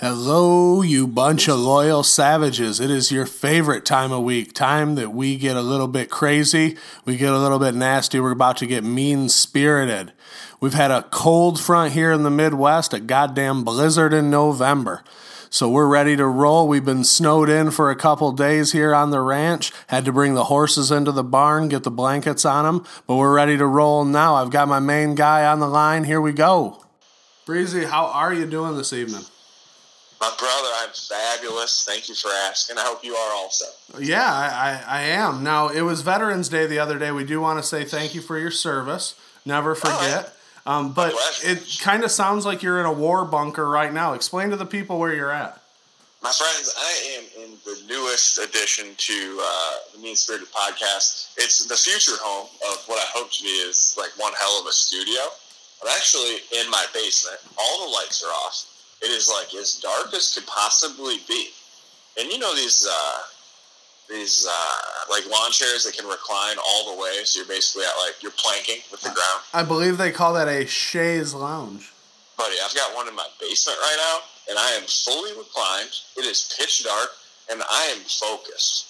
Hello, you bunch of loyal savages. It is your favorite time of week, time that we get a little bit crazy, we get a little bit nasty, we're about to get mean spirited. We've had a cold front here in the Midwest, a goddamn blizzard in November. So we're ready to roll. We've been snowed in for a couple days here on the ranch. Had to bring the horses into the barn, get the blankets on them, but we're ready to roll now. I've got my main guy on the line. Here we go. Breezy, how are you doing this evening? My brother, I'm fabulous. Thank you for asking. I hope you are also. Yeah, I, I, I am. Now, it was Veterans Day the other day. We do want to say thank you for your service. Never forget. Um, but it kind of sounds like you're in a war bunker right now. Explain to the people where you're at. My friends, I am in the newest addition to uh, the Mean Spirited podcast. It's the future home of what I hope to be is like one hell of a studio. I'm actually in my basement. All the lights are off. It is like as dark as could possibly be. And you know these uh, these uh, like lawn chairs that can recline all the way, so you're basically at like you're planking with the ground. I believe they call that a chaise lounge. Buddy, I've got one in my basement right now, and I am fully reclined. It is pitch dark, and I am focused.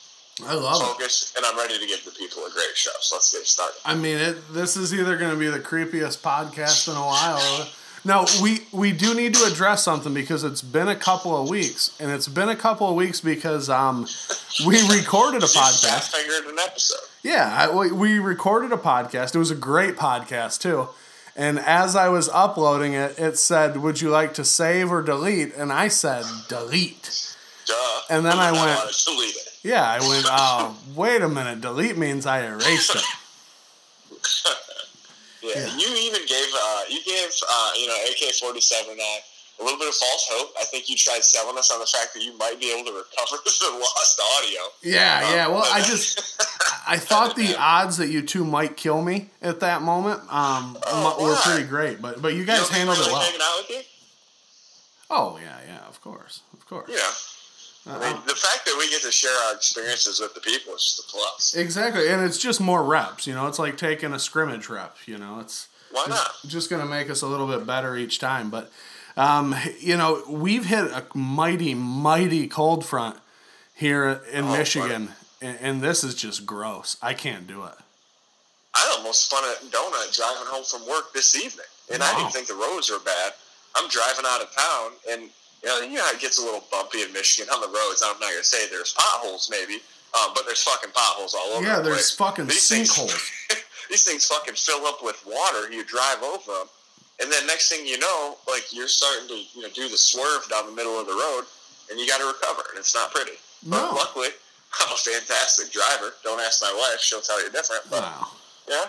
I love it. Focused, and I'm ready to give the people a great show. So let's get started. I mean, it. This is either going to be the creepiest podcast in a while. Now we we do need to address something because it's been a couple of weeks, and it's been a couple of weeks because um we recorded a podcast. an episode. Yeah, I, we, we recorded a podcast. It was a great podcast too. And as I was uploading it, it said, "Would you like to save or delete?" And I said, "Delete." Duh. And then I went- delete it. Yeah, I went, "Oh, wait a minute. Delete means I erased it." Yeah, Yeah. you even gave uh, you gave uh, you know AK forty seven a little bit of false hope. I think you tried selling us on the fact that you might be able to recover the lost audio. Yeah, Um, yeah. Well, I just I thought the odds that you two might kill me at that moment um, Oh, were pretty great, but but you You guys don't handled it well. Hanging out with you, Oh yeah, yeah. Of course, of course. you. Uh, I mean, the fact that we get to share our experiences with the people is just a plus. exactly, and it's just more reps. You know, it's like taking a scrimmage rep. You know, it's Why not? just going to make us a little bit better each time. But um, you know, we've hit a mighty, mighty cold front here in Oh, Michigan, and, and this is just gross. I can't do it. I almost spun a donut driving home from work this evening, and I didn't think the roads were bad. I'm driving out of town, and you know, you know how it gets a little bumpy in Michigan on the roads. I'm not going to say there's potholes, maybe, um, but there's fucking potholes all over. Yeah, the there's place. fucking These things- sinkholes. these things fucking fill up with water. You drive over them, and then next thing you know, like you're starting to you know do the swerve down the middle of the road, and you got to recover, and it's not pretty. No. But luckily, I'm a fantastic driver. Don't ask my wife; she'll tell you different. But Wow. yeah,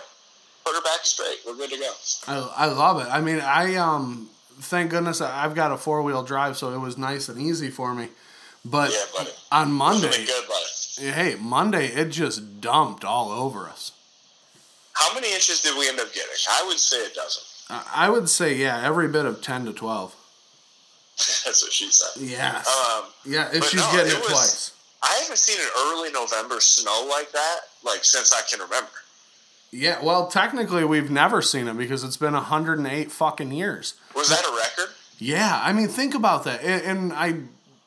put her back straight. We're good to go. I, I love it. I mean, I um, thank goodness I've got a four wheel drive, so it was nice and easy for me. But Yeah, on Monday, good, hey, Monday it just dumped all over us. How many inches did we end up getting? I would say a dozen. I I would say yeah, every bit of ten to twelve. That's what she said. Yeah. Um, yeah, if she's no, getting it it, was- twice. I haven't seen an early November snow like that, like since I can remember. Yeah, well, technically we've never seen it because it's been 108 fucking years. Was that a record? Yeah, I mean, think about that. And, and I,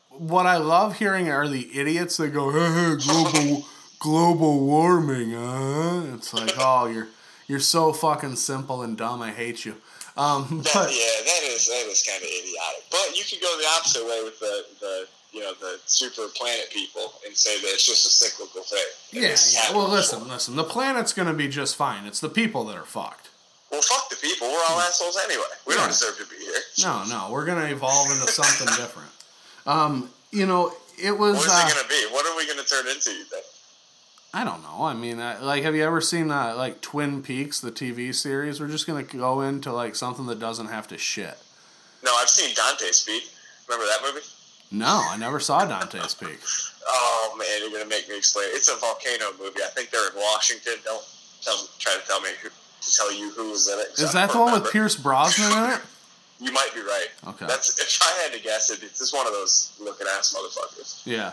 what I love hearing are the idiots that go, hey, global, global warming, huh? It's like, oh, you're, you're so fucking simple and dumb. I hate you. Um, That, but yeah, that is that is kind of idiotic. But you could go the opposite way with the, the you know the super planet people and say that it's just a cyclical thing. Yeah, yeah. Well, listen, before. listen. The planet's gonna be just fine. It's the people that are fucked. Well, fuck the people. We're all assholes anyway. We Yeah. don't deserve to be here. No, no, we're gonna evolve into something different. Um, you know, it was. What is uh, it going to be? What are we going to turn into? You think? I don't know. I mean, uh, like, have you ever seen uh, like Twin Peaks, the TV series? We're just gonna go into like something that doesn't have to shit. No, I've seen Dante's Peak. Remember that movie? No, I never saw Dante's Peak. Oh man, you're going to make me explain. It's a volcano movie. I think they're in Washington. Don't tell, try to tell me who, tell you who was in it. Is that the one with. Pierce Brosnan in it? You might be right. Okay. That's if I had to guess it. It's just one of those looking ass motherfuckers. Yeah.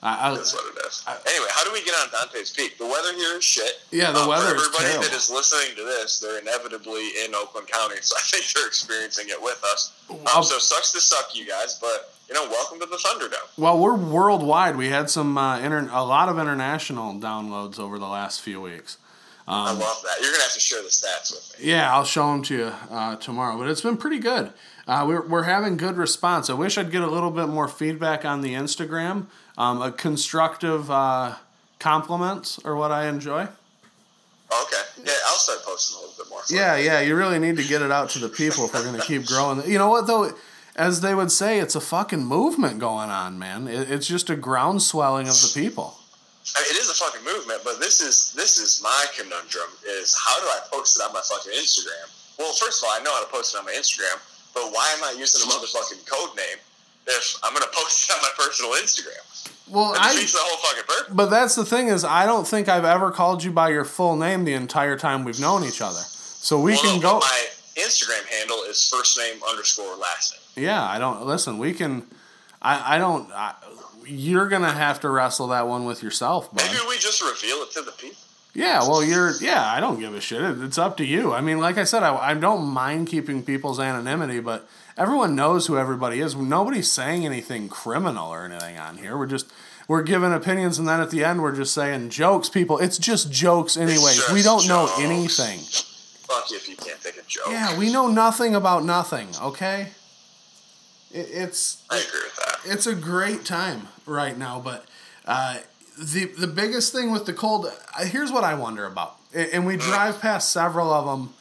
I, I, That's what it is. anyway, how do we get on Dante's Peak? The weather here is shit. Yeah, the Um, weather For is everybody that is listening to this, they're inevitably in Oakland County, so I think they're experiencing it with us. Um, so sucks to suck, you guys, but you know, welcome to the Thunderdome. well, we're worldwide. We had some uh, inter- a lot of international downloads over the last few weeks. I Um, love that. You're gonna have to share the stats with me. Yeah, I'll show them to you uh, tomorrow. But it's been pretty good. Uh, we're, we're having good response. I wish I'd get a little bit more feedback on the Instagram. Um, a constructive uh, compliments are what I enjoy. Okay, yeah, I'll start posting a little bit more. Yeah, yeah, you really need to get it out to the people if we're going to keep growing. You know what, though? As they would say, it's a fucking movement going on, man. It's just a groundswelling of the people. I mean, it is a fucking movement, but this is this is my conundrum: is how do I post it on my fucking Instagram? Well, first of all, I know how to post it on my Instagram, but why am I using a motherfucking code name if I'm gonna post it on my personal Instagram? Well, I. defeats the whole fucking purpose. But that's the thing is, I don't think I've ever called you by your full name the entire time we've known each other. So we Well, can no, go. My Instagram handle is first name underscore last name. Yeah, I don't listen. We can. I I don't. I, you're gonna have to wrestle that one with yourself, bud. Maybe we just reveal it to the people. Yeah, well, you're. Yeah, I don't give a shit. It- It's up to you. I mean, like I said, I, I don't mind keeping people's anonymity, but everyone knows who everybody is. Nobody's saying anything criminal or anything on here. We're just we're giving opinions, and then at the end, we're just saying jokes. People, it's just jokes, anyways. just we don't know anything. Fuck you if you can't take a joke. Yeah, we know nothing about nothing. Okay. It, it's I agree with that. it's a great time right now, but uh, the the biggest thing with the cold. Uh, here's what I wonder about, and we drive past several of them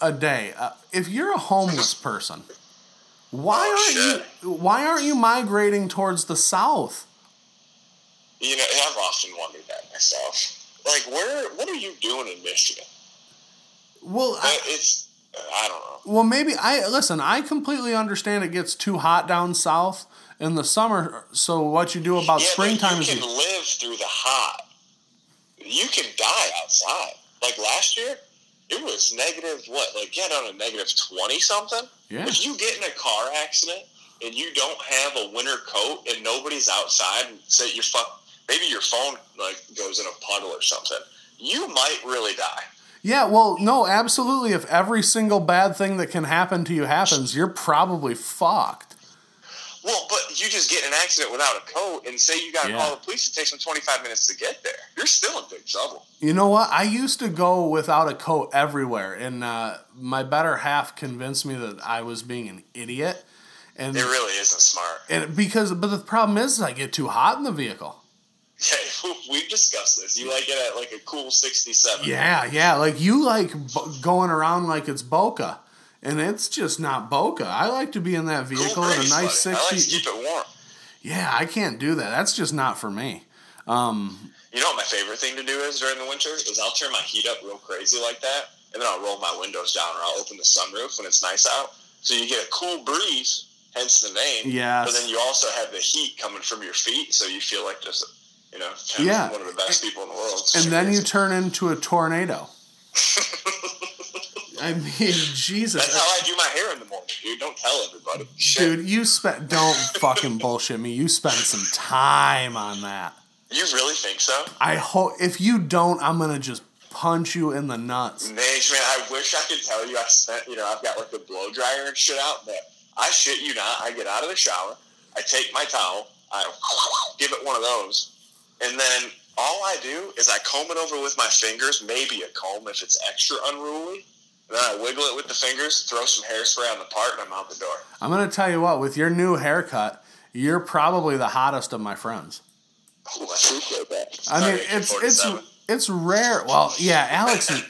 a day. Uh, if you're a homeless person, why Oh, aren't you why aren't you migrating towards the south? You know, I've often wondered that myself. Like, where? What are you doing in Michigan? Well, I, It's I don't know. well, maybe I listen. I completely understand it gets too hot down south in the summer. So what you do about Yeah, springtime is you can live through the hot. You can die outside. Like last year, it was negative what? Like get on a negative twenty something. Yeah. If you get in a car accident and you don't have a winter coat and nobody's outside, and say your fuck, maybe your phone like goes in a puddle or something, you might really die. Yeah, well, no, absolutely. If every single bad thing that can happen to you happens, you're probably fucked. Well, but you just get in an accident without a coat and say you got to Yeah. call the police. It takes them 25 minutes to get there. You're still in big trouble. You know what? I used to go without a coat everywhere, and uh, my better half convinced me that I was being an idiot. And, It really isn't smart. and because, but the problem is, I get too hot in the vehicle. Yeah, we've discussed this. You like it at like a cool 67. Yeah, yeah. Like you like b- going around like it's Boca, and it's just not Boca. I like to be in that Cool vehicle at a nice buddy. I like to keep it warm. Yeah, I can't do that. That's just not for me. Um, You know what my favorite thing to do is during the winter is I'll turn my heat up real crazy like that, and then I'll roll my windows down or I'll open the sunroof when it's nice out, so you get a cool breeze. Hence the name. Yeah. But then you also have the heat coming from your feet, so you feel like just you know Yeah. of one of the best people in the world. It's and then you turn into a tornado. I mean, Jesus, That's how I do my hair in the morning, dude. Don't tell everybody. Shit. dude, you spent. Don't fucking bullshit me. You spent some time on that. You really think so? I hope if you don't, I'm gonna just punch you in the nuts. Man, I wish I could tell you I spent, you know, I've got like the blow dryer and shit out, but I shit you not. I get out of the shower, I take my towel, I give it one of those, and then all I do is I comb it over with my fingers, maybe a comb if it's extra unruly. And then I wiggle it with the fingers, throw some hairspray on the part, and I'm out the door. I'm gonna tell you what. With your new haircut, you're probably the hottest of my friends. Ooh, I appreciate that. I mean, Sorry, it's it's it's rare. Well, yeah, Alex, is-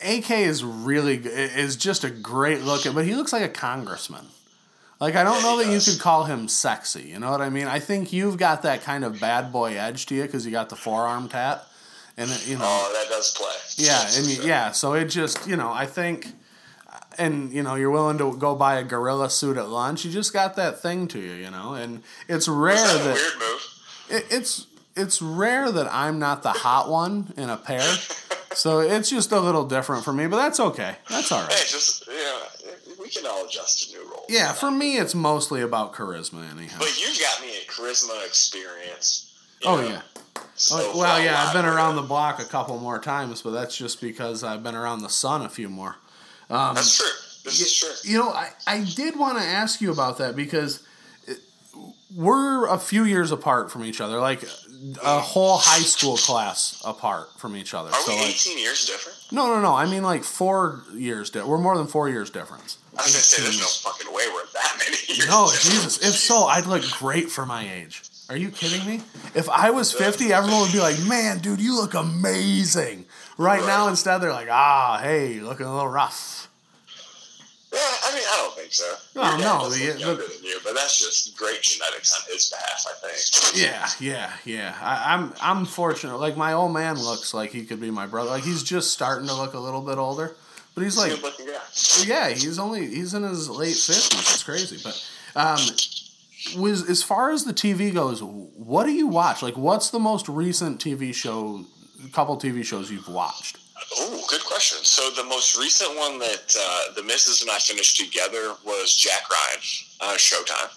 AK is really is just a great looking, but he looks like a congressman. Like I don't know that you could call him sexy. You know what I mean? I think you've got that kind of bad boy edge to you because you got the forearm tat, and you know, Oh, that does play. yeah, That's and you, sure. yeah. So it just you know, I think. And you know you're willing to go buy a gorilla suit at lunch. You just got that thing to you, you know. And it's rare that a that weird move? it, it's it's rare that I'm not the hot one in a pair. So it's just a little different for me, but that's okay. That's all right. Hey, just know, we can all adjust to new. Yeah, for me, it's mostly about charisma, anyhow. But you've got me a charisma experience Oh know? yeah. So Oh, well, yeah, I've been around the block a couple more times, but that's just because I've been around the sun a few more. Um, That's true. This is true. You know, I, I did want to ask you about that because we're a few years apart from each other, like a whole high school class apart from each other. Are so we like, 18 years different? no, no, no. I mean like four years. Di- we're more than four years difference. I was gonna say there's no fucking way we're that many years. No, different. Jesus. If so, I'd look great for my age. Are you kidding me? If I was 50, everyone would be like, man, dude, you look amazing. Right, now, instead, they're like, ah, hey, looking a little rough. Yeah, I mean, I don't think so. Dad no, does the- look the- younger than you, but that's just great genetics on his behalf, I think. Yeah, yeah, yeah. I, I'm I'm fortunate. Like my old man looks like he could be my brother. Like he's just starting to look a little bit older, but he's like, yeah, he's only he's in his late fifties. It's crazy. But um, was as far as the TV goes, what do you watch? Like, what's the most recent TV show? Couple TV shows you've watched? Oh, good question. So the most recent one that uh, the misses and I finished together was Jack Ryan on Showtime.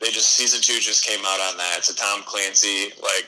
They just season two just came out on that. It's a Tom Clancy like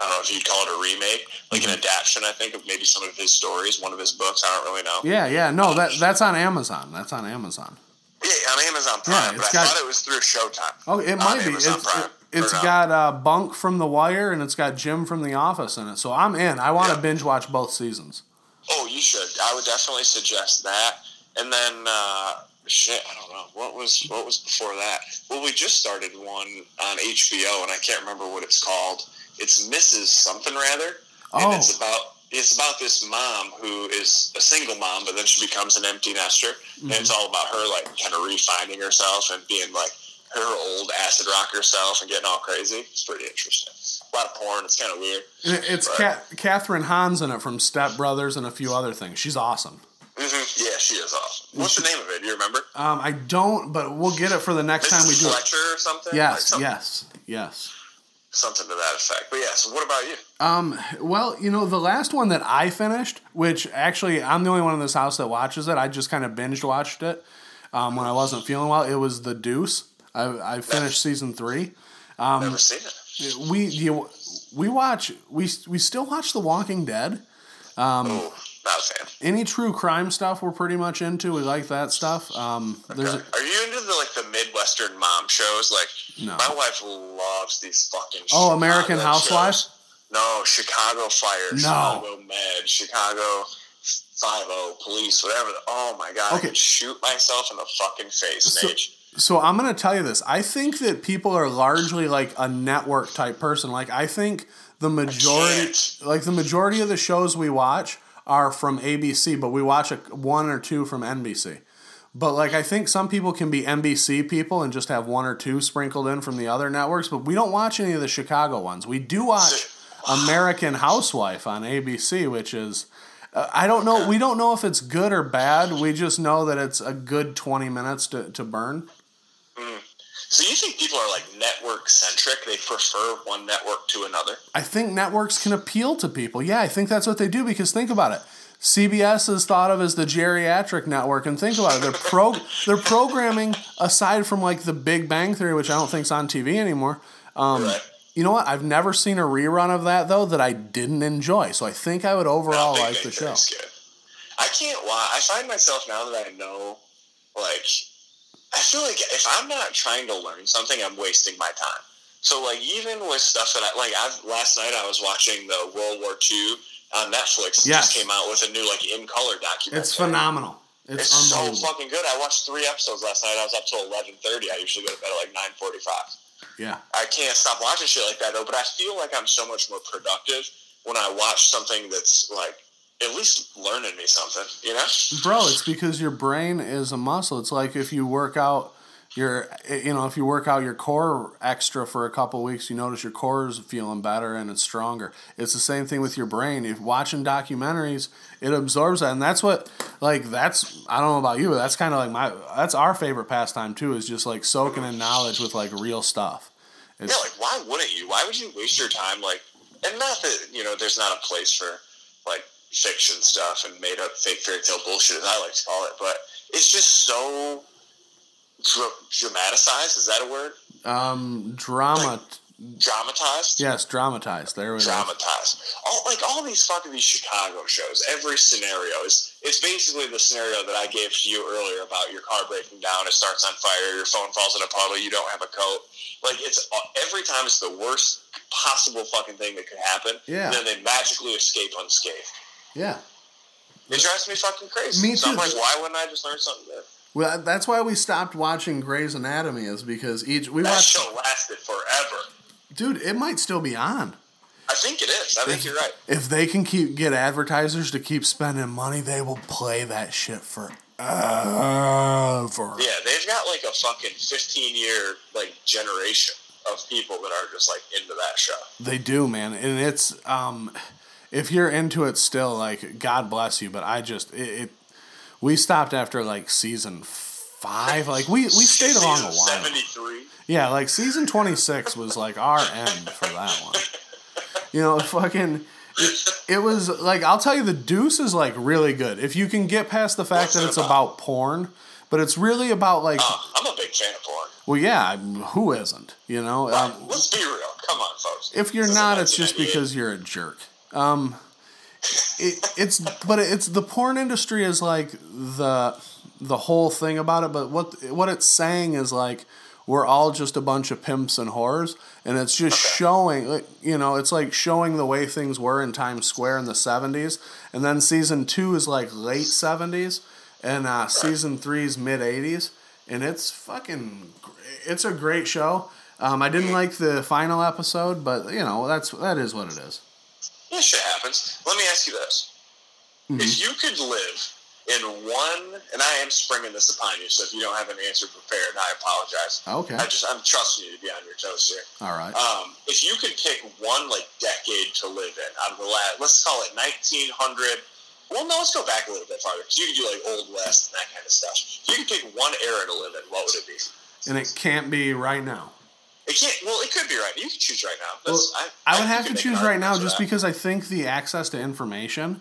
I don't know if you'd call it a remake, like Mm-hmm. an adaptation. I think of maybe some of his stories, one of his books. I don't really know. Yeah, yeah. No, that that's on Amazon. That's on Amazon. Yeah, on Amazon Yeah, Prime, but it's I thought it was through Showtime. Oh, it might be. Amazon It's, Prime. it, has no? got uh, Bunk from The Wire and it's got Jim from The Office in it. So I'm in. I want to Yeah. binge watch both seasons. Oh, you should. I would definitely suggest that. And then uh, shit, I don't know what was what was before that. Well, we just started one on HBO, and I can't remember what it's called. It's Mrs. Something Rather, and Oh. it's about it's about this mom who is a single mom, but then she becomes an empty nester, and it's all about her like kind of refinding herself and being like her old acid rock herself and getting all crazy. It's pretty interesting. A lot of porn. It's kind of weird. It's. Kathryn Hahn's in it from Step Brothers and a few other things. She's awesome. hmm Yeah, she is awesome. What's the name of it? Do you remember? Um, I don't, but we'll get it for the next time we Mrs. do it. Fletcher or something? Like Yes, something, yes, yes. Something to that effect. But yeah, so what about you? Um, well, you know, the last one that I finished, which actually I'm the only one in this house that watches it. I just kind of binge watched it um, when I wasn't feeling well. It was The Deuce. I, I finished season three. Um, Never seen it. We you, we watch we we still watch The Walking Dead. Um, Ooh, not a fan. Any true crime stuff we're pretty much into. We like that stuff. Um, there's a, Are you into the like the Midwestern mom shows? Like No. my wife loves these fucking Oh, American Housewives? No, Chicago Fire, No. Chicago Med, Chicago Five O Police, whatever. The, oh my god, Okay. I could shoot myself in the fucking face, So- Nate. So I'm gonna tell you this. I think that people are largely like a network type person. Like I think the majority, like the majority of the shows we watch are from ABC, but we watch a, one or two from NBC. But like I think some people can be NBC people and just have one or two sprinkled in from the other networks. But we don't watch any of the Chicago ones. We do watch American Housewife on ABC, which is. Uh, I don't know. We don't know if it's good or bad. We just know that it's a good twenty minutes to, to burn. So you think people are like network centric? They prefer one network to another? I think networks can appeal to people. Yeah, I think that's what they do because think about it. CBS is thought of as the geriatric network, and think about it. They're pro they're programming aside from like the Big Bang Theory, which I don't think's on TV anymore. Um, Right. You know what? I've never seen a rerun of that though that I didn't enjoy. So I think I would overall like the show. Good. I can't watch. I find myself now that I know, like, I feel like if I'm not trying to learn something, I'm wasting my time. So, like, even with stuff that I like, I've last night I was watching the World War II on Netflix. It Yes. just came out with a new like in color documentary. It's phenomenal. It's, It's so fucking good. I watched three episodes last night. I was up till eleven thirty. I usually go to bed at like nine forty five. yeah. I can't stop watching shit like that though. But I feel like I'm so much more productive when I watch something that's like at least learning me something. You know? Bro, it's because your brain is a muscle. It's like if you work out your you know, if you work out your core extra for a couple weeks, you notice your core is feeling better and it's stronger. It's the same thing with your brain. If watching documentaries, it absorbs that and that's what like that's I don't know about you, but that's kind of like my that's our favorite pastime too is just like soaking in knowledge with like real stuff. It's, Yeah. Like why wouldn't you? Why would you waste your time like? And not that you know, there's not a place for like fiction stuff and made up fake fairy tale bullshit as I like to call it, but it's just so dra- dramatized. Is that a word? um drama dramatized. Yes, dramatized. There we go. dramatized. All like all these fucking these Chicago shows. Every scenario is it's basically the scenario that I gave to you earlier about your car breaking down, it starts on fire, your phone falls in a puddle, you don't have a coat. Like it's every time it's the worst possible fucking thing that could happen. Yeah. And then they magically escape unscathed. Yeah. It drives me fucking crazy. Me So I'm like, why wouldn't I just learn something new? Well, that's why we stopped watching Grey's Anatomy is because each we That watched. show lasted forever. Dude, it might still be on. I think it is. I think you're right. If they can keep get advertisers to keep spending money, they will play that shit forever. Yeah, they've got like a fucking 15 year like generation of people that are just like into that show. They do, man, and it's um, if you're into it still, like God bless you. But I just it, it we stopped after like season five. Like we we stayed along a while. 73. Yeah, like season twenty six was like our end for that one. You know, fucking. It, it was like I'll tell you, the Deuce is like really good if you can get past the fact What's that it it's about? about porn. But it's really about like, Uh, I'm a big fan of porn. well, yeah, who isn't? You know, um, Let's be real. Come on, folks. if you're This not, it's just because you're a jerk. Um, it, it's but it's the porn industry is like the the whole thing about it. But what what it's saying is like we're all just a bunch of pimps and whores, and it's just showing. You know, it's like showing the way things were in Times Square in the '70s, and then season two is like late '70s, and uh, season three is mid '80s, and it's fucking. It's a great show. Um, I didn't like the final episode, but you know that's that is what it is. Yeah, shit happens. Let me ask you this: Mm-hmm. If you could live in one, and I am springing this upon you, so if you don't have an answer prepared, I apologize. Okay. I just I'm trusting you to be on your toes here. All right. Um, if you could pick one like decade to live in out of the last, let's call it 1900. Well, no, let's go back a little bit farther because you could do like Old West and that kind of stuff. If you could pick one era to live in, what would it be? and it can't be right now. It can't. Well, it could be right. You can choose right now. Well, That's- I would have to choose right now just because I think the access to information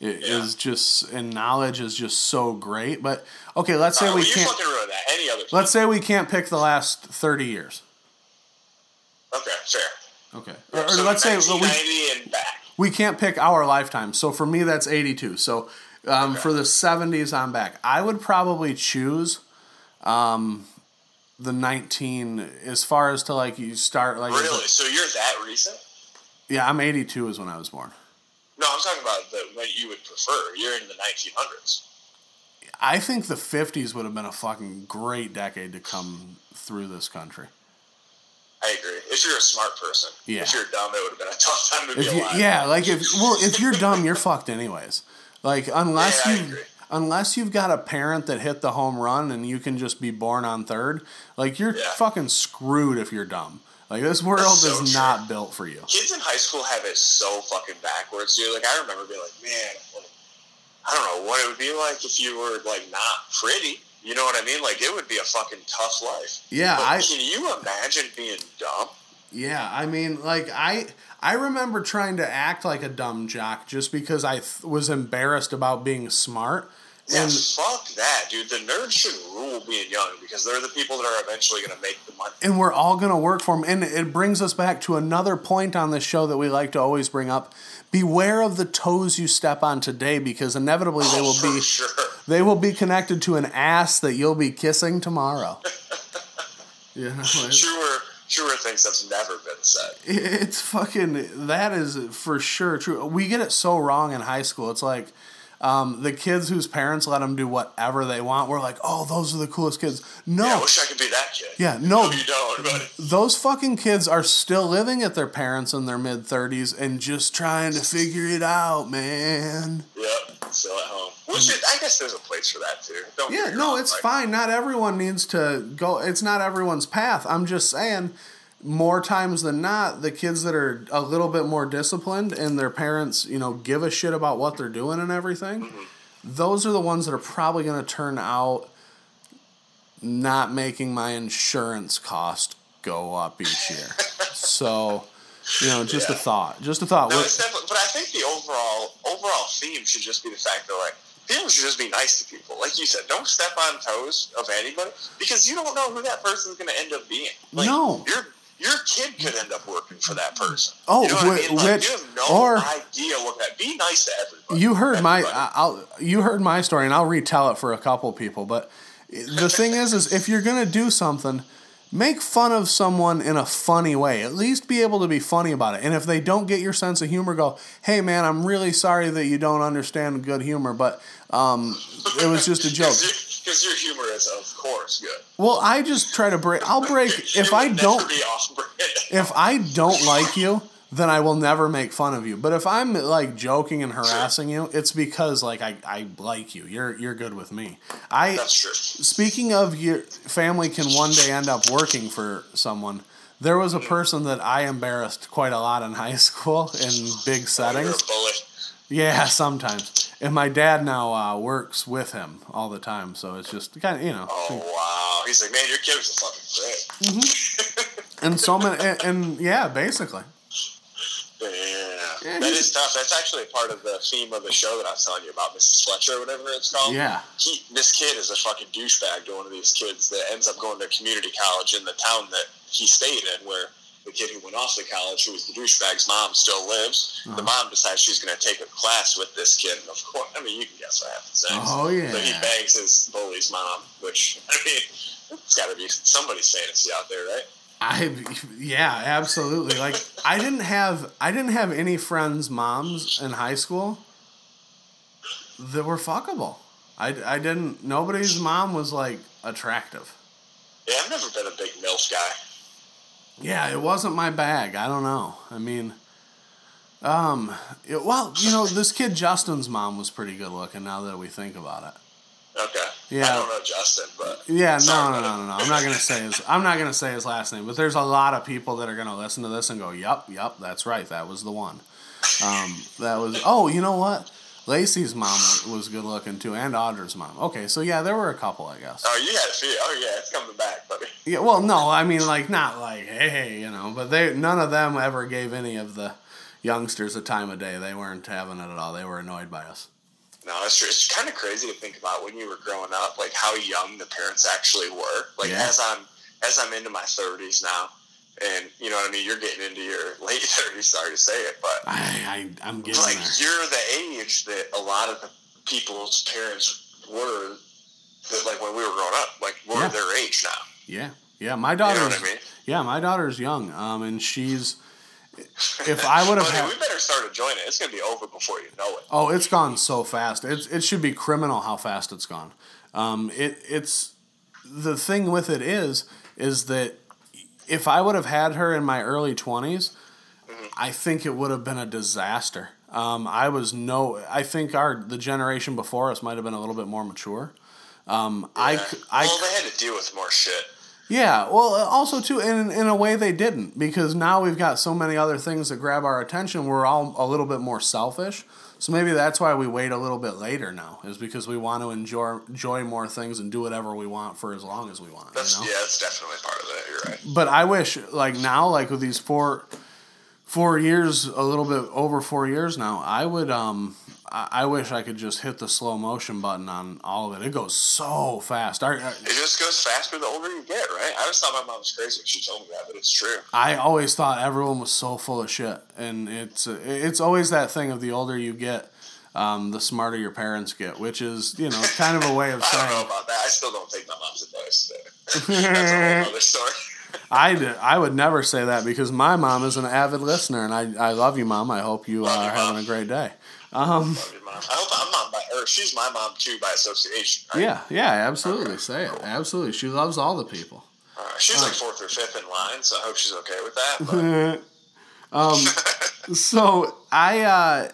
i- Yeah. is just and knowledge is just so great. But okay, let's say right, we well, can't. Any other? Let's say we can't pick the last thirty years. Okay, fair. Okay. Or, or so let's say well, we we can't pick our lifetime. So for me, that's eighty-two. So um, for the seventies I'm back, I would probably choose um, the nineteen as far as to like you start like Really? So you're that recent? yeah, I'm eighty-two is when I was born. No, I'm talking about the what you would prefer. You're in the 1900s. I think the 50s would have been a fucking great decade to come through this country. I agree. If you're a smart person, Yeah. if you're dumb, it would have been a tough time to be you, alive. yeah, like if well, if you're dumb, you're fucked anyways. Like unless Yeah, you. Unless you've got a parent that hit the home run and you can just be born on third, like you're Yeah. fucking screwed if you're dumb. Like this world so is true. not built for you. Kids in high school have it so fucking backwards, dude. Like I remember being like, man, like, I don't know what it would be like if you were like not pretty. You know what I mean? Like it would be a fucking tough life. Yeah, But I can you imagine being dumb? Yeah, I mean, like I I remember trying to act like a dumb jock just because I th- was embarrassed about being smart. Yeah, And fuck that, dude. The nerds should rule being young because they're the people that are eventually going to make the money. and we're all going to work for them. And it brings us back to another point on this show that we like to always bring up. Beware of the toes you step on today because inevitably they Oh, will be sure. they will be connected to an ass that you'll be kissing tomorrow. you know, it's, Truer, truer things that's never been said. it's fucking that is for sure true. We get it so wrong in high school. It's like um, the kids whose parents let them do whatever they want. We're like, oh, those are the coolest kids. No, Yeah, I wish I could be that kid. Yeah, no. No, you don't. But those fucking kids are still living at their parents in their mid 30s and just trying to figure it out, man. yep, still at home. Which is, I guess there's a place for that too. Don't Yeah, no, wrong, it's like, fine. Not everyone needs to go. It's not everyone's path. I'm just saying, more times than not, the kids that are a little bit more disciplined and their parents, you know, give a shit about what they're doing and everything, Mm-hmm. those are the ones that are probably going to turn out not making my insurance cost go up each year. so, you know, just a thought. Just a thought. No, it's definitely. But I think the overall overall theme should just be the fact that like people should just be nice to people. Like you said, don't step on toes of anybody because you don't know who that person's going to end up being. Like, No. you're your kid could end up working for that person. Oh, you know what I mean? Like, which- no or- idea what that. Be nice to everybody. You heard my Everybody. I- I'll you heard my story and I'll retell it for a couple people, but the thing is is if you're going to do something, make fun of someone in a funny way. At least be able to be funny about it. And if they don't get your sense of humor, go, "Hey man, I'm really sorry that you don't understand good humor, but um, it was just a joke." Because your humor is, of course, good. Well, I just try to break I'll break if I don't never be off-brand. if I don't like you, then I will never make fun of you. But if I'm like joking and harassing you, it's because like I, I like you. You're you're good with me. I That's true. speaking of your family can one day end up working for someone. There was a mm. person that I embarrassed quite a lot in high school in big oh, You're settings. a bully. Yeah, sometimes. And my dad now uh, works with him all the time, so it's just kind of you know. Oh wow! He's like, man, your kid was fucking great. And so many, and, and yeah, basically. Yeah, Yeah, that is tough. That's actually part of the theme of the show that I was telling you about, Mrs. Fletcher, or whatever it's called. Yeah. He, this kid is a fucking douchebag to one of these kids that ends up going to community college in the town that he stayed in, where the kid who went off to college, who was the douchebag's mom, still lives. The Uh-huh. mom decides she's going to take a class with this kid, and of course, I mean, you can guess what happens next. Oh, yeah. So he bangs his bully's mom, which I mean, it's got to be somebody's fantasy out there, right? I yeah, absolutely. Like I didn't have I didn't have any friends' moms in high school that were fuckable. I, I didn't nobody's mom was like attractive. Yeah, I've never been a big MILF guy. Yeah, it wasn't my bag. I don't know. I mean um it, well, you know, this kid Justin's mom was pretty good looking now that we think about it. Okay. Yeah. I don't know Justin, but Yeah, no, no, no, no, no. I'm not gonna say his. I'm not gonna say his last name, but there's a lot of people that are gonna listen to this and go, "Yup, yup, that's right, that was the one." Um, that was. Oh, you know what? Lacey's mom was good looking too, and Audra's mom. Okay, so yeah, there were a couple, I guess. Oh, you had few. Oh, yeah, it's coming back, buddy. Yeah, well, no, I mean like not like hey, hey, you know, but they none of them ever gave any of the youngsters a time of day. They weren't having it at all. They were annoyed by us. No, it's true. It's kind of crazy to think about when you were growing up, like how young the parents actually were. Like Yeah. as I'm as I'm into my 30s now, and you know what I mean. You're getting into your late 30s. Sorry to say it, but I, I I'm getting like there. you're the age that a lot of the people's parents were. That like when we were growing up, like we're Yeah. their age now. Yeah, yeah. My You know I mean? yeah, my daughter's young. Um, and she's if I would have had we better start enjoying it. It's gonna be over before you know it. oh, it's gone so fast. It's it should be criminal how fast it's gone. Um, it it's the thing with it is is that if I would have had her in my early 20s, I think it would have been a disaster. Um, I was no. I think our the generation before us might have been a little bit more mature. Um, I Yeah. c- I well, they had to deal with more shit. Yeah, well, also too, in in a way they didn't because now we've got so many other things that grab our attention. We're all a little bit more selfish, so maybe that's why we wait a little bit later now, is because we want to enjoy enjoy more things and do whatever we want for as long as we want. That's you know? yeah, that's definitely part of it. You're right. But I wish, like now, like with these four four years, a little bit over four years now, I would um. I I wish I could just hit the slow motion button on all of it. It goes so fast. I, I, It just goes faster the older you get, right? I always thought my mom was crazy when she told me that, but it's true. I always thought everyone was so full of shit, and it's it's always that thing of the older you get, um, the smarter your parents get, which is you know kind of a way of I don't know saying about that. I still don't take my mom's advice. That's a whole other story. I did, I would never say that because my mom is an avid listener, and I I love you, mom. I hope you Love are having a great day. Mom. I hope I'm mom by or she's my mom too by association. Right? Yeah, yeah, absolutely. Say it, absolutely. She loves all the people. Uh, she's like fourth or fifth in line, so I hope she's okay with that. Um, so I, uh,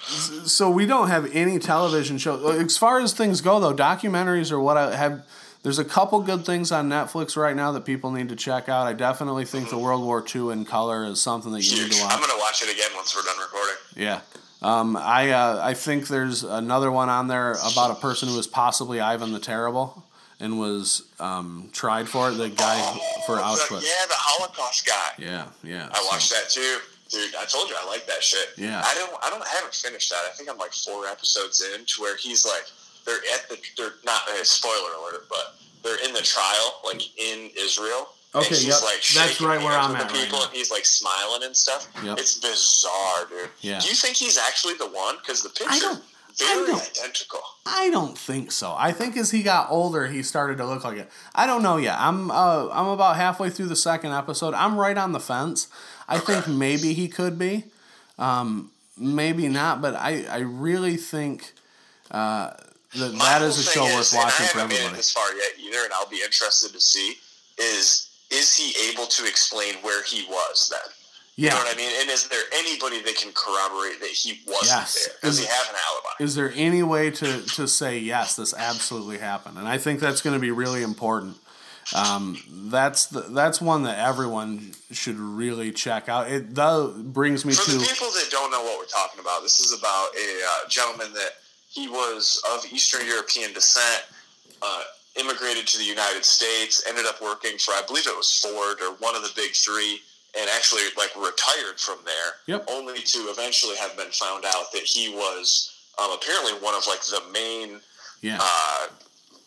so we don't have any television shows. As far as things go, though, documentaries are what I have. There's a couple good things on Netflix right now that people need to check out. I definitely think the World War II in color is something that you need to watch. I'm gonna watch it again once we're done recording. Yeah. Um, I uh, I think there's another one on there about a person who was possibly Ivan the Terrible and was um, tried for it. The guy for The- Auschwitz. yeah, the Holocaust guy. Yeah, yeah. I so- watched that too. Dude, I told you I like that shit. Yeah. I don't I don't I haven't finished that. I think I'm like four episodes in to where he's like they're at the they're not a spoiler alert, but they're in the trial, like in Israel, Okay, and he's yep. like That's right where I'm at the right people, and he's like smiling and stuff. Yep. It's bizarre, dude. Yeah. Do you think he's actually the one? Because the picture I don't- I very don't. identical. I don't think so. I think as he got older, he started to look like it. I don't know yet. I'm uh, I'm about halfway through the second episode. I'm right on the fence. I think maybe he could be, um, maybe not. But I I really think uh, that that is a show worth and watching I for haven't made it everybody. this far yet either, and I'll be interested to see is is he able to explain where he was then? You know Yeah. what I mean? And is there anybody that can corroborate that he wasn't Yes. there? Does Is- he have an alibi? Is there any way to to say yes, this absolutely happened? And I think that's going to be really important. Um, that's the, that's one that everyone should really check out. It does brings me For to the people that don't know what we're talking about, this is about a uh, gentleman that he was of Eastern European descent, uh, immigrated to the United States, ended up working for, I believe it was Ford or one of the big three, and actually like retired from there, Yep. only to eventually have been found out that he was um, apparently one of like the main. yeah. Uh,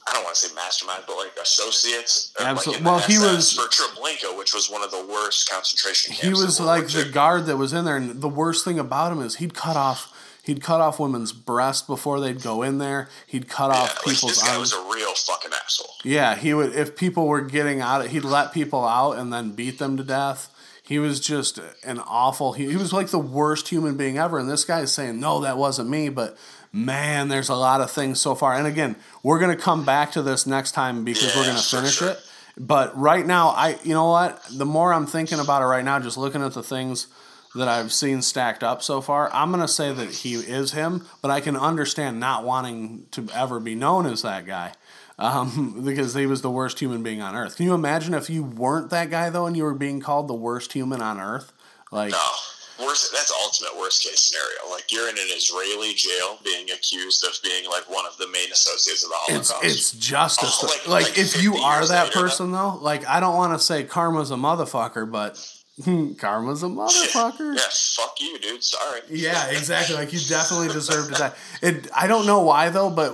I don't want to say mastermind, but like associates. uh, Absolute- Like well, he was- for Treblinka, which was one of the worst concentration camps. he was like the guard that was in there and the worst thing about him is he'd cut off he'd cut off women's breasts before they'd go in there. He'd cut Yeah, off people's this guy arms was a real fucking asshole. yeah he would if people were getting out he'd let people out and then beat them to death. He was just an awful he, he was like the worst human being ever. And this guy is saying no that wasn't me but man there's a lot of things so far. And again we're going to come back to this next time because we're going to finish sure. it. But right now i you know what? The more i'm thinking about it right now just looking at the things that I've seen stacked up so far, I'm going to say that he is him, but I can understand not wanting to ever be known as that guy um, because he was the worst human being on earth. Can you imagine if you weren't that guy, though, and you were being called the worst human on earth? Like, No, worst. That's ultimate worst case scenario. Like you're in an Israeli jail, being accused of being like one of the main associates of the Holocaust. it's justice. Oh, like, like- like, like if you are that later, person, though, like, I don't want to say karma's a motherfucker, but karma's a motherfucker. yeah, fuck you, dude. Sorry. Yeah, exactly. Like you definitely deserve to die. It. I don't know why though, but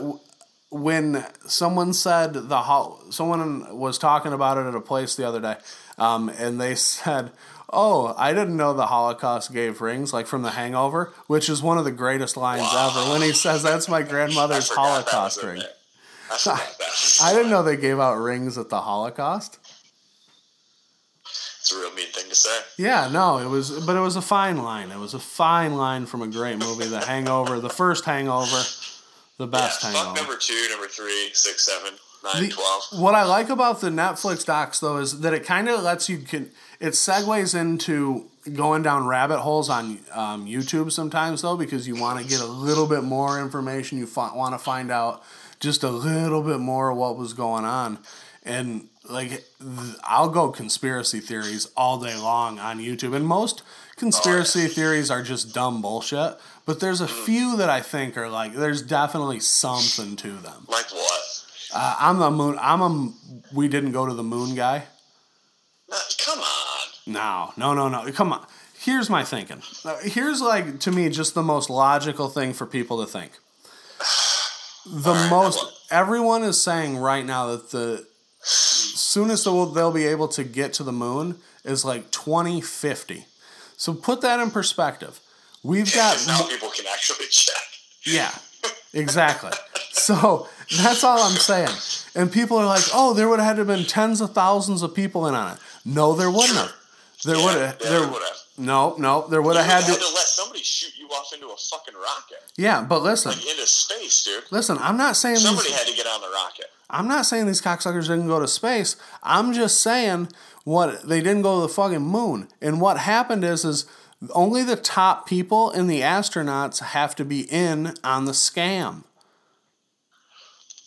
when someone said the hol- someone was talking about it at a place the other day, um, and they said, "Oh, I didn't know the Holocaust gave rings," like from The Hangover, which is one of the greatest lines ever. When he says, "That's my grandmother's that Holocaust ring." I. I didn't know they gave out rings at the Holocaust. It's a real mean thing to say. Yeah, no, it was, but it was a fine line. It was a fine line from a great movie, The Hangover, the first Hangover, the Yeah, best fuck Hangover. number two, number three, six, seven, nine, The- twelve. What I like about the Netflix docs though is that it kind of lets you can it segues into going down rabbit holes on um, YouTube sometimes though because you want to get a little bit more information. You want to find out just a little bit more of what was going on, and like I'll go conspiracy theories all day long on YouTube, and most conspiracy theories are just dumb bullshit. But there's a few that I think are like there's definitely something to them. Like what? Uh, I'm the moon. I'm a. We didn't go to the moon guy. No, come on. No, no, no, no. Come on. Here's my thinking. Uh, Here's like to me just the most logical thing for people to think. The right, most everyone is saying right now that the soonest they'll, they'll be able to get to the moon is like 2050. So put that in perspective. We've got now people can actually check. Yeah, exactly. so that's all I'm saying. And people are like, "Oh, there would have had to have been tens of thousands of people in on it." No, there wouldn't have. There Yeah, would have. there there would've. No, no, there would have had to. to let somebody shoot you off into a fucking rocket. Yeah, but listen, Like into space, dude. listen. I'm not saying Somebody these. had to get on the rocket. I'm not saying these cocksuckers didn't go to space. I'm just saying what they didn't go to the fucking moon. And what happened is, is only the top people and the astronauts have to be in on the scam.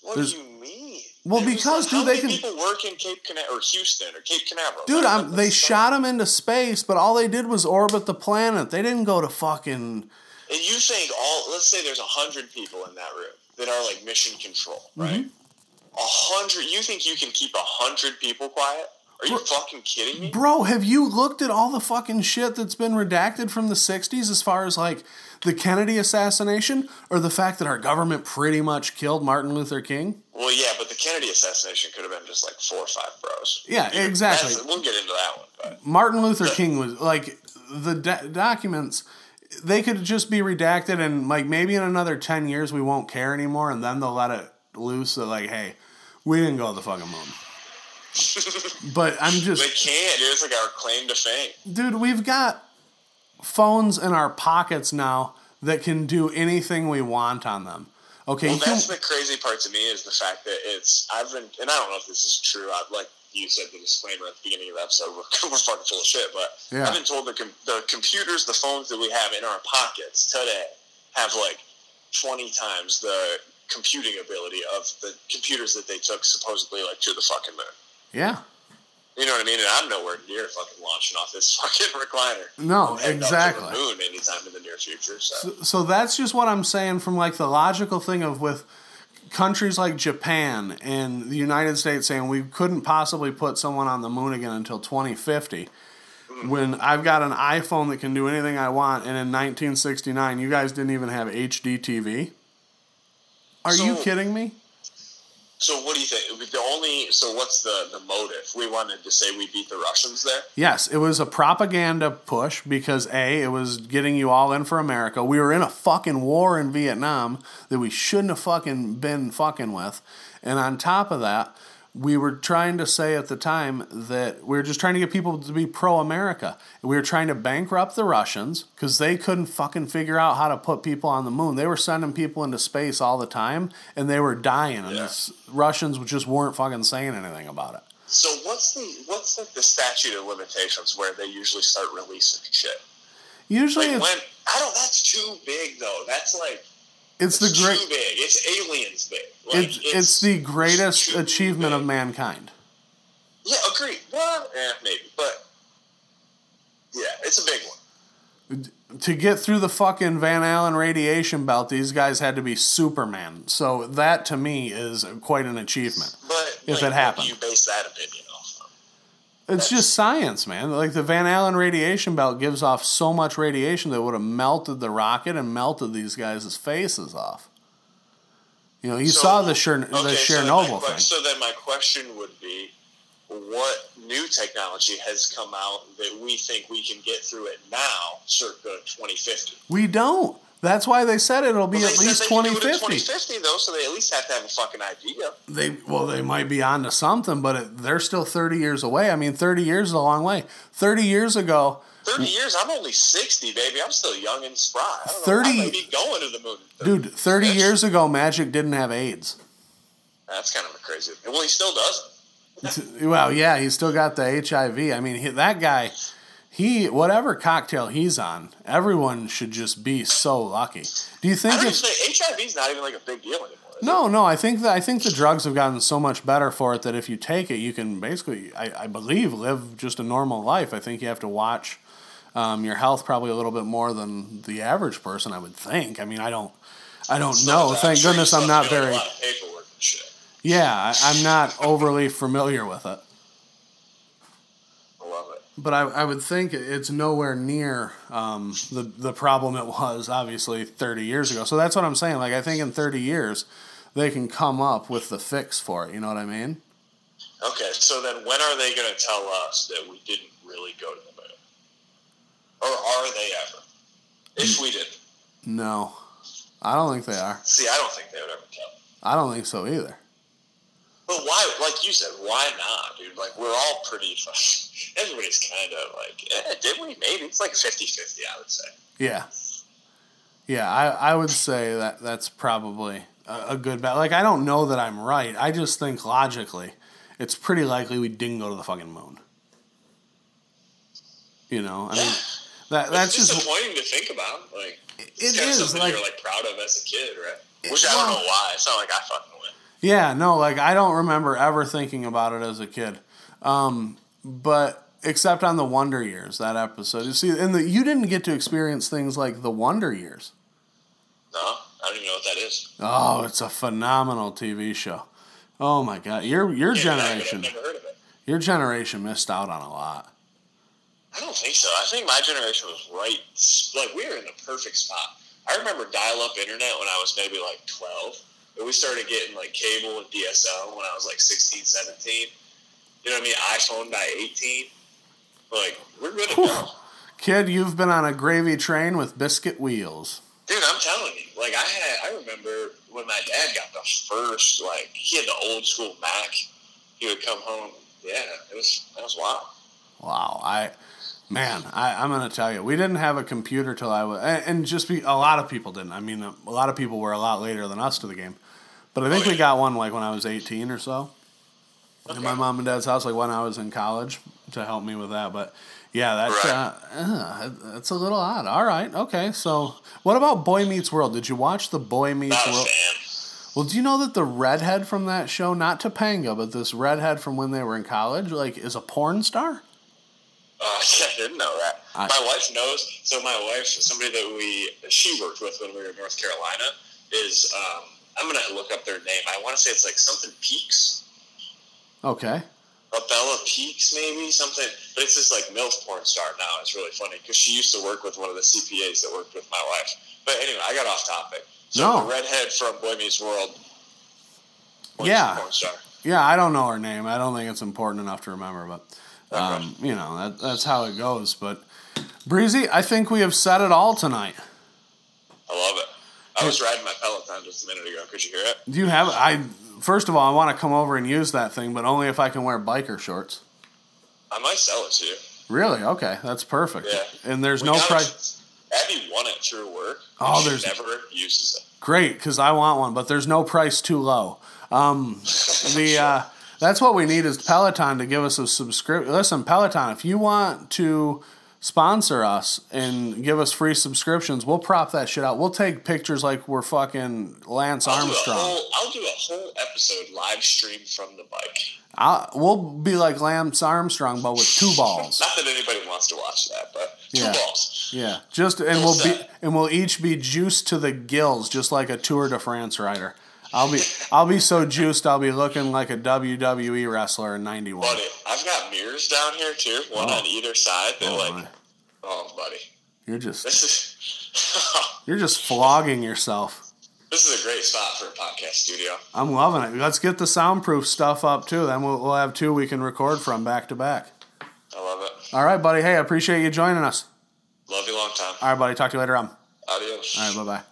What There's- do you mean? Well, It because, like, dude, how they many can- people work in Cape Canaveral or Houston or Cape Canaveral. Dude, I'm, they the shot them into space, but all they did was orbit the planet. They didn't go to fucking. And you think all? Let's say there's a hundred people in that room that are like mission control, Mm-hmm. right? A hundred. You think you can keep a hundred people quiet? Are you fucking kidding me? Bro, have you looked at all the fucking shit that's been redacted from the 60s as far as like the Kennedy assassination or the fact that our government pretty much killed Martin Luther King? Well, yeah, but the Kennedy assassination could have been just like four or five bros. Yeah, exactly. That's- We'll get into that one. But Martin Luther King was like the do- documents they could just be redacted and like maybe in another 10 years we won't care anymore and then they'll let it loose that like hey we didn't go to the fucking moon but i'm just they can't. It's like our claim to fame. dude we've got phones in our pockets now that can do anything we want on them okay Well, that's the crazy part to me is the fact that it's I've been and I don't know if this is true. i've like you said the disclaimer at the beginning of the episode. We're, we're fucking full of shit, but Yeah. I've been told the com- the computers, the phones that we have in our pockets today have like twenty times the computing ability of the computers that they took supposedly like to the fucking moon. yeah You know what I mean? And I'm nowhere near fucking launching off this fucking recliner. no I'm heading up exactly To the moon anytime in the near future. So, So, so that's just what I'm saying from like the logical thing of with countries like Japan and the United States saying we couldn't possibly put someone on the moon again until 2050. When I've got an iPhone that can do anything I want, and in 1969 you guys didn't even have HD TV. Are you kidding me? So what do you think? The only so what's the the motive? We wanted to say we beat the Russians there. Yes, it was a propaganda push because A, it was getting you all in for America. We were in a fucking war in Vietnam that we shouldn't have fucking been fucking with. And on top of that, we were trying to say at the time that we were just trying to get people to be pro America. We were trying to bankrupt the Russians because they couldn't fucking figure out how to put people on the moon. They were sending people into space all the time and they were dying. And Yeah. s- Russians just weren't fucking saying anything about it. So what's the what's like the statute of limitations where they usually start releasing shit? Usually Like it's, when I don't. That's too big though. That's like it's the great. too big. It's aliens big. Like, it's, it's the greatest achievement of mankind. Yeah, agreed. Well, eh, maybe, but yeah, it's a big one. To get through the fucking Van Allen radiation belt, these guys had to be Superman. So that to me is quite an achievement. But If like, it happened. you base that opinion? It's just science, man. Like the Van Allen radiation belt gives off so much radiation that would have melted the rocket and melted these guys' faces off. You know, you So- saw the, Chern- the okay, so my Chernobyl que- thing. So then my question would be, what new technology has come out that we think we can get through it now, circa 2050? We don't. That's why they said it'll be Well, at least said they can do it in 2050. 2050 though, so they at least have to have a fucking idea. they well they might be on to something but it, they're still 30 years away i mean 30 years is a long way 30 years ago 30 years, I'm only 60, baby. I'm still young and spry. I don't 30 know, I be going to the moon. dude 30 Bitch. years ago magic didn't have aids That's kind of a crazy. Well, he still doesn't. well yeah he's still got the hiv i mean he, that guy he whatever cocktail he's on everyone should just be so lucky do you think don't even if think HIV's not even like a big deal anymore. no no i think that i think the drugs have gotten so much better for it that if you take it you can basically i, I believe live just a normal life i think you have to watch um, your health probably a little bit more than the average person i would think i mean i don't i don't So know thank goodness i'm not very A lot of paperwork and shit. yeah I, i'm not overly familiar with it I love it. But I, I would think it's nowhere near um, the the problem it was obviously 30 years ago. So that's what I'm saying. Like I think in 30 years they can come up with the fix for it. You know what I mean? Okay, so then when are they going to tell us that we didn't really go to the moon? Or are they ever? If we didn't. No, I don't think they are. See, I don't think they would ever tell. I don't think so either. But why, like you said, why not, dude? Like, we're all pretty, everybody's kind of like, eh, did we? Maybe. It's like 50 50, I would say. Yeah, yeah. I I would say that that's probably a, a good bet. Like I don't know that I'm right. I just think logically, it's pretty likely we didn't go to the fucking moon. You know, I mean, that that's it's just disappointing to think about. Like, it's It kind is, of something like- you're like proud of as a kid, right? Which I don't know why. It's not like I fucking. Yeah, no, like I don't remember ever thinking about it as a kid. Um, but except on the Wonder Years, that episode. You see, and the, you didn't get to experience things like the Wonder Years. No, I don't even know what that is. Oh, it's a phenomenal TV show. Oh my god, your your Yeah, generation, I've never heard of it. Your generation missed out on a lot. I don't think so. I think my generation was right. Like we were in the perfect spot. I remember dial-up internet when I was maybe like 12. We started getting like cable and DSL when I was like 16, 17. You know what I mean? iPhone by 18. Like we're good to go. Kid, you've been on a gravy train with biscuit wheels. Dude, I'm telling you, like I had, I remember when my dad got the first, like he had the old school Mac. He would come home. Yeah, it was that was wild. Wow, I, man, I, I'm gonna tell you, we didn't have a computer till I was, and, and just be a lot of people didn't. I mean, a, a lot of people were a lot later than us to the game, but I think Oh, we got one like when I was 18 or so. In my mom and dad's house, like when I was in college, to help me with that. But yeah, that's Right. uh, uh, that's a little odd. All right, okay. So, what about Boy Meets World? Did you watch the Boy Meets Not World? Well, do you know that the redhead from that show, not Topanga, but this redhead from when they were in college, like is a porn star? Oh, yeah, I didn't know that. I- my wife knows. So my wife, somebody that we she worked with when we were in North Carolina, is um, I'm gonna look up their name. I want to say it's like something Peaks, Okay. Abella Peaks, maybe something. But it's this like MILF porn star now. It's really funny because she used to work with one of the CPAs that worked with my wife. But anyway, I got off topic. So No. the redhead from Boy Meets World. was Yeah. porn star. Yeah, I don't know her name. I don't think it's important enough to remember, but um, you know that, that's how it goes. But Breezy, I think we have said it all tonight. I love it. I was riding my Peloton just a minute ago. Could you hear it? Do you have? I first of all, I want to come over and use that thing, but only if I can wear biker shorts. I might sell it to you. Really? Okay, that's perfect. Yeah. And there's We no price. Abby won it through work. Oh, there's- never uses it. Great, because I want one, but there's no price too low. Um, the uh, that's what we need is Peloton to give us a subscription. Listen, Peloton, if you want to sponsor us and give us free subscriptions, we'll prop that shit out. We'll take pictures like we're fucking Lance I'll do, Armstrong. whole, I'll do a whole episode live stream from the bike. I'll, we'll be like Lance Armstrong, but with two balls. Not that anybody wants to watch that, but two Yeah. balls. Yeah, just and we'll be and we'll each be juiced to the gills, just like a Tour de France rider. I'll be I'll be so juiced I'll be looking like a WWE wrestler in '91. Buddy, I've got mirrors down here too, one Oh. on either side. That Oh, like, my. Oh, buddy, You're just this is you're just flogging yourself. this is a great spot for a podcast studio. I'm loving it. Let's get the soundproof stuff up too. Then we'll, we'll have two we can record from back to back. I love it. All right, buddy. Hey, I appreciate you joining us. Love you long time. All right, buddy. Talk to you later on. Adios. All right, bye bye.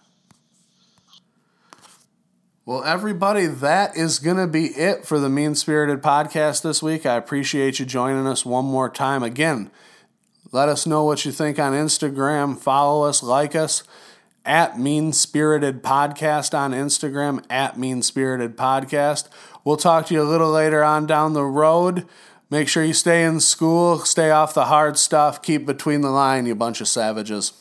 Well, everybody, that is going to be it for the Mean Spirited podcast this week. I appreciate you joining us one more time. Again, let us know what you think on Instagram. Follow us, like us at Mean Spirited Podcast on Instagram, at Mean Spirited Podcast. We'll talk to you a little later on down the road. Make sure you stay in school, stay off the hard stuff, keep between the line, you bunch of savages.